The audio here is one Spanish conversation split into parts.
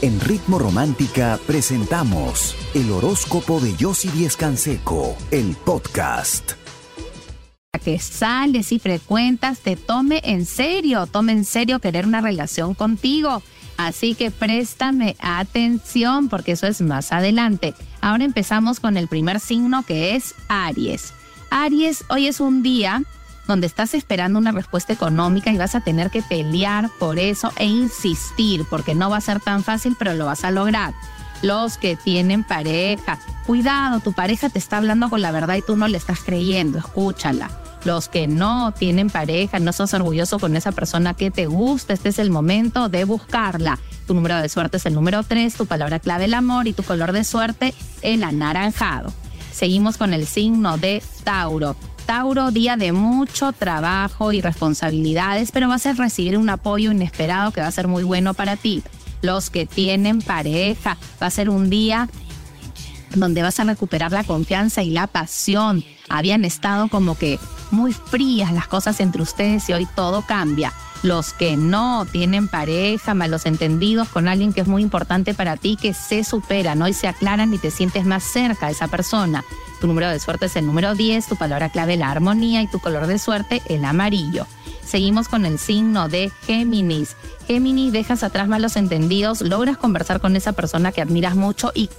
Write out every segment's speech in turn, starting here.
En Ritmo Romántica presentamos el horóscopo de Yossi Díez Canseco, el podcast. Que sales y frecuentas te tome en serio, tome en serio querer una relación contigo. Así que préstame atención porque eso es más adelante. Ahora empezamos con el primer signo que es Aries. Aries, hoy es un día donde estás esperando una respuesta económica y vas a tener que pelear por eso e insistir, porque no va a ser tan fácil, pero lo vas a lograr. Los que tienen pareja, cuidado, tu pareja te está hablando con la verdad y tú no le estás creyendo, escúchala. Los que no tienen pareja, no sos orgulloso con esa persona que te gusta, este es el momento de buscarla. Tu número de suerte es el número 3, tu palabra clave el amor y tu color de suerte el anaranjado. Seguimos con el signo de Tauro. Tauro, día de mucho trabajo y responsabilidades, pero vas a recibir un apoyo inesperado que va a ser muy bueno para ti. Los que tienen pareja, va a ser un día donde vas a recuperar la confianza y la pasión. Habían estado como que muy frías las cosas entre ustedes y hoy todo cambia. Los que no tienen pareja, malos entendidos con alguien que es muy importante para ti, que se superan, hoy se aclaran y te sientes más cerca de esa persona. Tu número de suerte es el número 10, tu palabra clave la armonía y tu color de suerte el amarillo. Seguimos con el signo de Géminis. Géminis, dejas atrás malos entendidos, logras conversar con esa persona que admiras mucho y,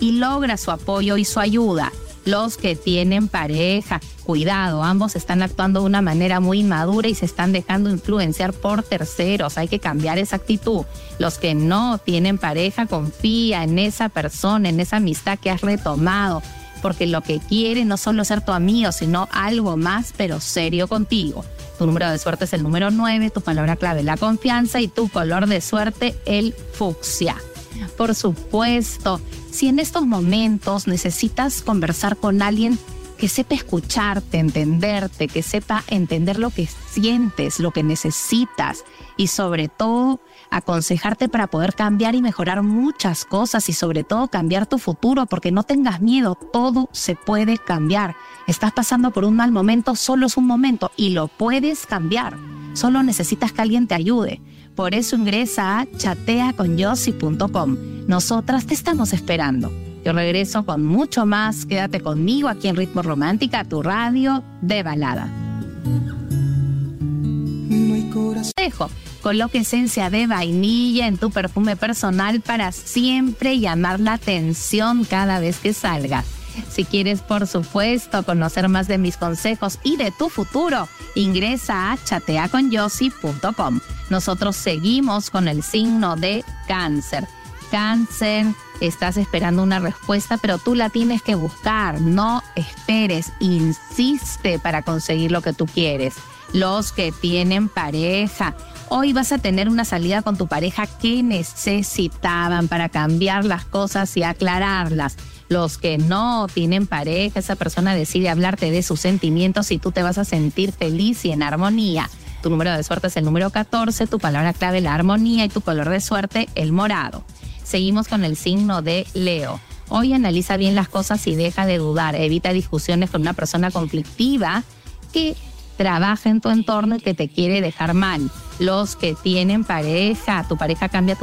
y logras su apoyo y su ayuda. Los que tienen pareja, cuidado, ambos están actuando de una manera muy madura y se están dejando influenciar por terceros. Hay que cambiar esa actitud. Los que no tienen pareja, confía en esa persona, en esa amistad que has retomado porque lo que quiere no solo ser tu amigo, sino algo más, pero serio contigo. Tu número de suerte es el número 9, tu palabra clave la confianza y tu color de suerte el fucsia. Por supuesto, si en estos momentos necesitas conversar con alguien que sepa escucharte, entenderte, que sepa entender lo que sientes, lo que necesitas y sobre todo aconsejarte para poder cambiar y mejorar muchas cosas y sobre todo cambiar tu futuro, porque no tengas miedo, todo se puede cambiar. Estás pasando por un mal momento, solo es un momento y lo puedes cambiar. Solo necesitas que alguien te ayude. Por eso ingresa a chateaconyossi.com. Nosotras te estamos esperando. Yo regreso con mucho más. Quédate conmigo aquí en Ritmo Romántica, tu radio de balada. Dejo Coloque esencia de vainilla en tu perfume personal para siempre llamar la atención cada vez que salgas. Si quieres, por supuesto, conocer más de mis consejos y de tu futuro, ingresa a chateaconyossi.com. Nosotros seguimos con el signo de cáncer. Cáncer, estás esperando una respuesta, pero tú la tienes que buscar. No esperes, insiste para conseguir lo que tú quieres. Los que tienen pareja, Hoy vas a tener una salida con tu pareja que necesitaban para cambiar las cosas y aclararlas. Los que no tienen pareja, esa persona decide hablarte de sus sentimientos y tú te vas a sentir feliz y en armonía. Tu número de suerte es el número 14, tu palabra clave la armonía y tu color de suerte el morado. Seguimos con el signo de Leo. Hoy analiza bien las cosas y deja de dudar. Evita discusiones con una persona conflictiva que trabaja en tu entorno y que te quiere dejar mal. Los que tienen pareja, tu pareja cambia,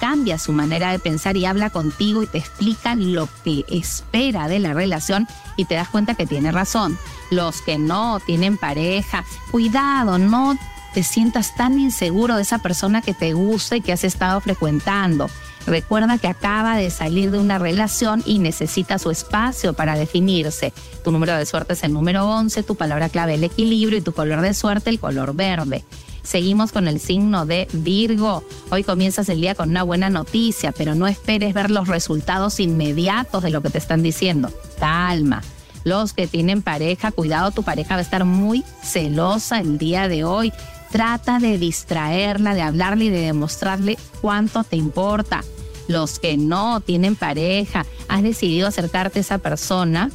cambia su manera de pensar y habla contigo y te explica lo que espera de la relación y te das cuenta que tiene razón. Los que no tienen pareja, cuidado, no te sientas tan inseguro de esa persona que te gusta y que has estado frecuentando. Recuerda que acaba de salir de una relación y necesita su espacio para definirse. Tu número de suerte es el número 11, tu palabra clave el equilibrio y tu color de suerte el color verde. Seguimos con el signo de Virgo. Hoy comienzas el día con una buena noticia, pero no esperes ver los resultados inmediatos de lo que te están diciendo. Calma. Los que tienen pareja, cuidado, tu pareja va a estar muy celosa el día de hoy. Trata de distraerla, de hablarle y de demostrarle cuánto te importa. Los que no tienen pareja, has decidido acercarte a esa persona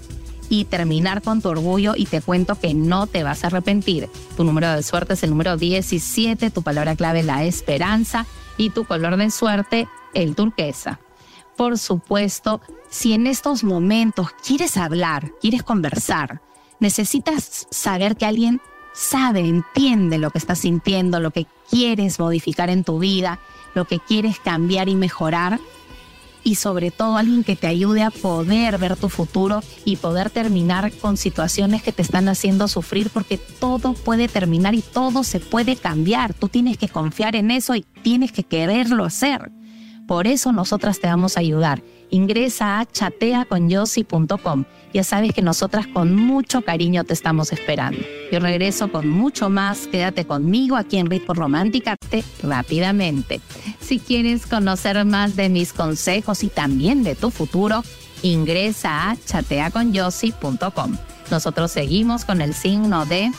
y terminar con tu orgullo y te cuento que no te vas a arrepentir. Tu número de suerte es el número 17, tu palabra clave la esperanza y tu color de suerte el turquesa. Por supuesto, si en estos momentos quieres hablar, quieres conversar, necesitas saber que alguien sabe, entiende lo que estás sintiendo, lo que quieres modificar en tu vida, lo que quieres cambiar y mejorar. Y sobre todo alguien que te ayude a poder ver tu futuro y poder terminar con situaciones que te están haciendo sufrir porque todo puede terminar y todo se puede cambiar. Tú tienes que confiar en eso y tienes que quererlo hacer. Por eso nosotras te vamos a ayudar. Ingresa a chateaconyossi.com. Ya sabes que nosotras con mucho cariño te estamos esperando. Yo regreso con mucho más. Quédate conmigo aquí en Ritmo Romántica rápidamente. Si quieres conocer más de mis consejos y también de tu futuro, ingresa a chateaconyossi.com. Nosotros seguimos con el signo de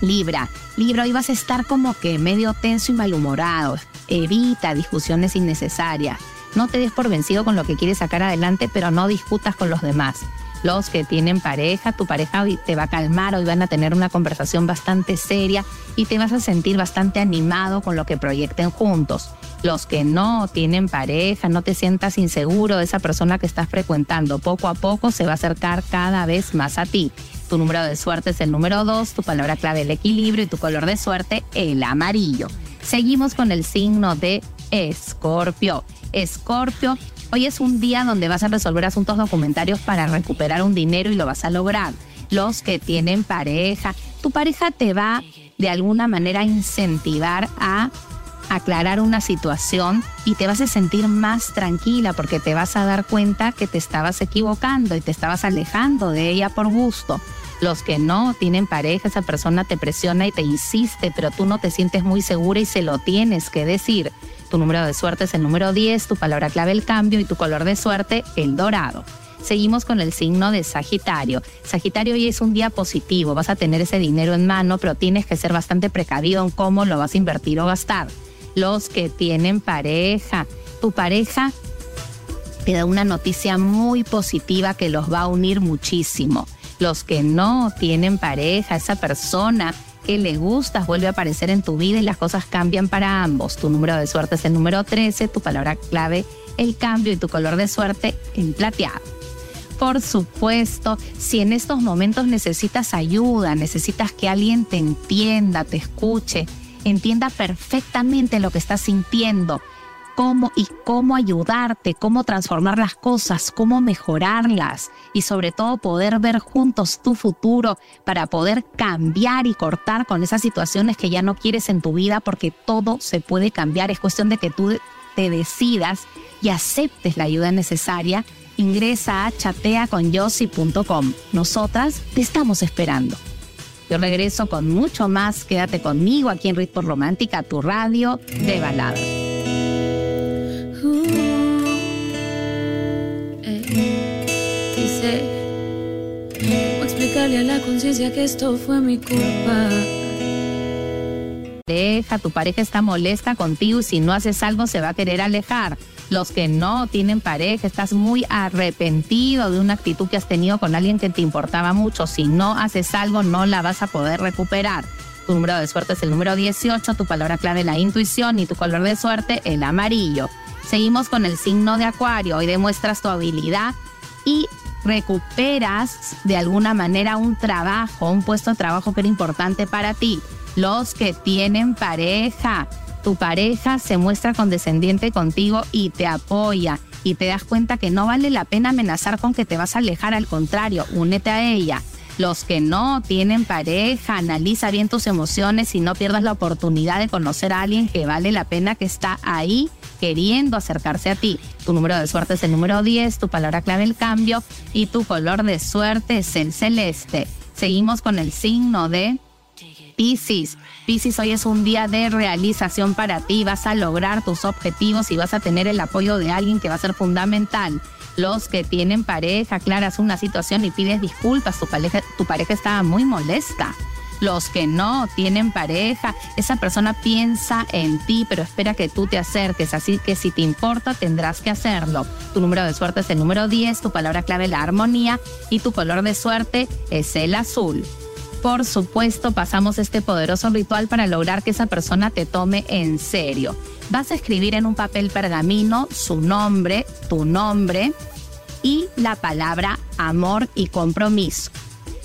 Libra. Libra, hoy vas a estar como que medio tenso y malhumorado Evita discusiones innecesarias. No te des por vencido con lo que quieres sacar adelante, pero no discutas con los demás. Los que tienen pareja, tu pareja te va a calmar, hoy van a tener una conversación bastante seria y te vas a sentir bastante animado con lo que proyecten juntos. Los que no tienen pareja, no te sientas inseguro de esa persona que estás frecuentando, poco a poco se va a acercar cada vez más a ti. Tu número de suerte es el número 2, tu palabra clave el equilibrio y tu color de suerte el amarillo. Seguimos con el signo de Escorpio. Escorpio, hoy es un día donde vas a resolver asuntos documentarios para recuperar un dinero y lo vas a lograr. Los que tienen pareja, tu pareja te va de alguna manera a incentivar a aclarar una situación y te vas a sentir más tranquila porque te vas a dar cuenta que te estabas equivocando y te estabas alejando de ella por gusto. Los que no tienen pareja, esa persona te presiona y te insiste, pero tú no te sientes muy segura y se lo tienes que decir. Tu número de suerte es el número 10, tu palabra clave el cambio y tu color de suerte el dorado. Seguimos con el signo de Sagitario. Sagitario hoy es un día positivo, vas a tener ese dinero en mano, pero tienes que ser bastante precavido en cómo lo vas a invertir o gastar. Los que tienen pareja, tu pareja te da una noticia muy positiva que los va a unir muchísimo los que no tienen pareja, esa persona que le gustas vuelve a aparecer en tu vida y las cosas cambian para ambos. Tu número de suerte es el número 13, tu palabra clave el cambio y tu color de suerte el plateado. Por supuesto, si en estos momentos necesitas ayuda, necesitas que alguien te entienda, te escuche, entienda perfectamente lo que estás sintiendo, cómo y cómo ayudarte, cómo transformar las cosas, cómo mejorarlas y sobre todo poder ver juntos tu futuro para poder cambiar y cortar con esas situaciones que ya no quieres en tu vida porque todo se puede cambiar. Es cuestión de que tú te decidas y aceptes la ayuda necesaria. Ingresa a chateaconyossi.com. Nosotras te estamos esperando. Yo regreso con mucho más. Quédate conmigo aquí en Ritmo Romántica, tu radio de balada. A la conciencia que esto fue mi culpa. Deja, tu pareja está molesta contigo y si no haces algo se va a querer alejar. Los que no tienen pareja, estás muy arrepentido de una actitud que has tenido con alguien que te importaba mucho. Si no haces algo, no la vas a poder recuperar. Tu número de suerte es el número 18, tu palabra clave la intuición y tu color de suerte el amarillo. Seguimos con el signo de Acuario. Hoy demuestras tu habilidad y recuperas de alguna manera un trabajo, un puesto de trabajo que era importante para ti. Los que tienen pareja, tu pareja se muestra condescendiente contigo y te apoya y te das cuenta que no vale la pena amenazar con que te vas a alejar, al contrario, únete a ella. Los que no tienen pareja, analiza bien tus emociones y no pierdas la oportunidad de conocer a alguien que vale la pena que está ahí queriendo acercarse a ti. Tu número de suerte es el número 10, tu palabra clave el cambio y tu color de suerte es el celeste. Seguimos con el signo de Pisces. Pisces, hoy es un día de realización para ti. Vas a lograr tus objetivos y vas a tener el apoyo de alguien que va a ser fundamental. Los que tienen pareja, aclaras una situación y pides disculpas. Tu pareja, tu pareja estaba muy molesta los que no tienen pareja, esa persona piensa en ti, pero espera que tú te acerques, así que si te importa tendrás que hacerlo. Tu número de suerte es el número 10, tu palabra clave la armonía y tu color de suerte es el azul. Por supuesto, pasamos este poderoso ritual para lograr que esa persona te tome en serio. Vas a escribir en un papel pergamino su nombre, tu nombre y la palabra amor y compromiso.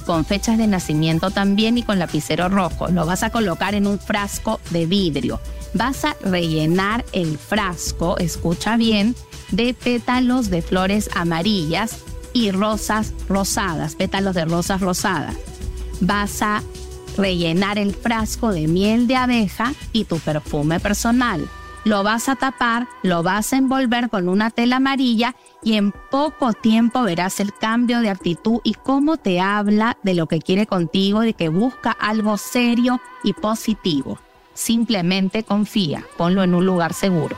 Con fechas de nacimiento también y con lapicero rojo. Lo vas a colocar en un frasco de vidrio. Vas a rellenar el frasco, escucha bien, de pétalos de flores amarillas y rosas rosadas, pétalos de rosas rosadas. Vas a rellenar el frasco de miel de abeja y tu perfume personal. Lo vas a tapar, lo vas a envolver con una tela amarilla y en poco tiempo verás el cambio de actitud y cómo te habla de lo que quiere contigo, de que busca algo serio y positivo. Simplemente confía, ponlo en un lugar seguro.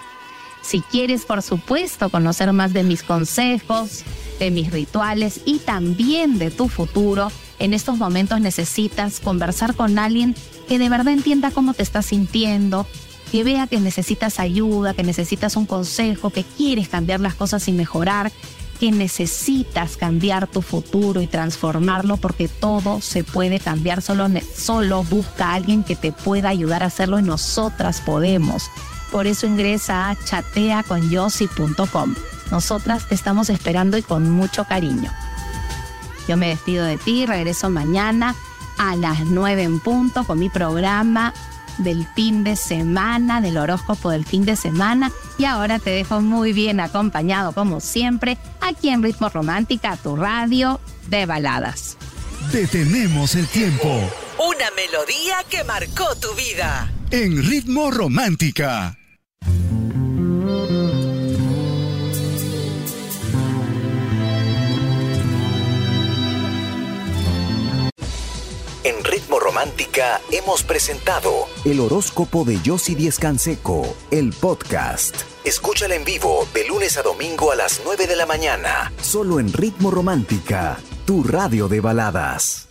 Si quieres, por supuesto, conocer más de mis consejos, de mis rituales y también de tu futuro, en estos momentos necesitas conversar con alguien que de verdad entienda cómo te estás sintiendo, que vea que necesitas ayuda, que necesitas un consejo, que quieres cambiar las cosas y mejorar, que necesitas cambiar tu futuro y transformarlo porque todo se puede cambiar, solo, solo busca a alguien que te pueda ayudar a hacerlo y nosotras podemos. Por eso ingresa a chateaconyossi.com. Nosotras te estamos esperando y con mucho cariño. Yo me despido de ti, regreso mañana a las 9 en punto con mi programa del fin de semana, del horóscopo del fin de semana. Y ahora te dejo muy bien acompañado, como siempre, aquí en Ritmo Romántica, tu radio de baladas. Detenemos el tiempo. Una melodía que marcó tu vida. En Ritmo Romántica. Romántica hemos presentado el horóscopo de Yossi Díez Canseco, el podcast. Escúchala en vivo de lunes a domingo a las 9 de la mañana, solo en Ritmo Romántica, tu radio de baladas.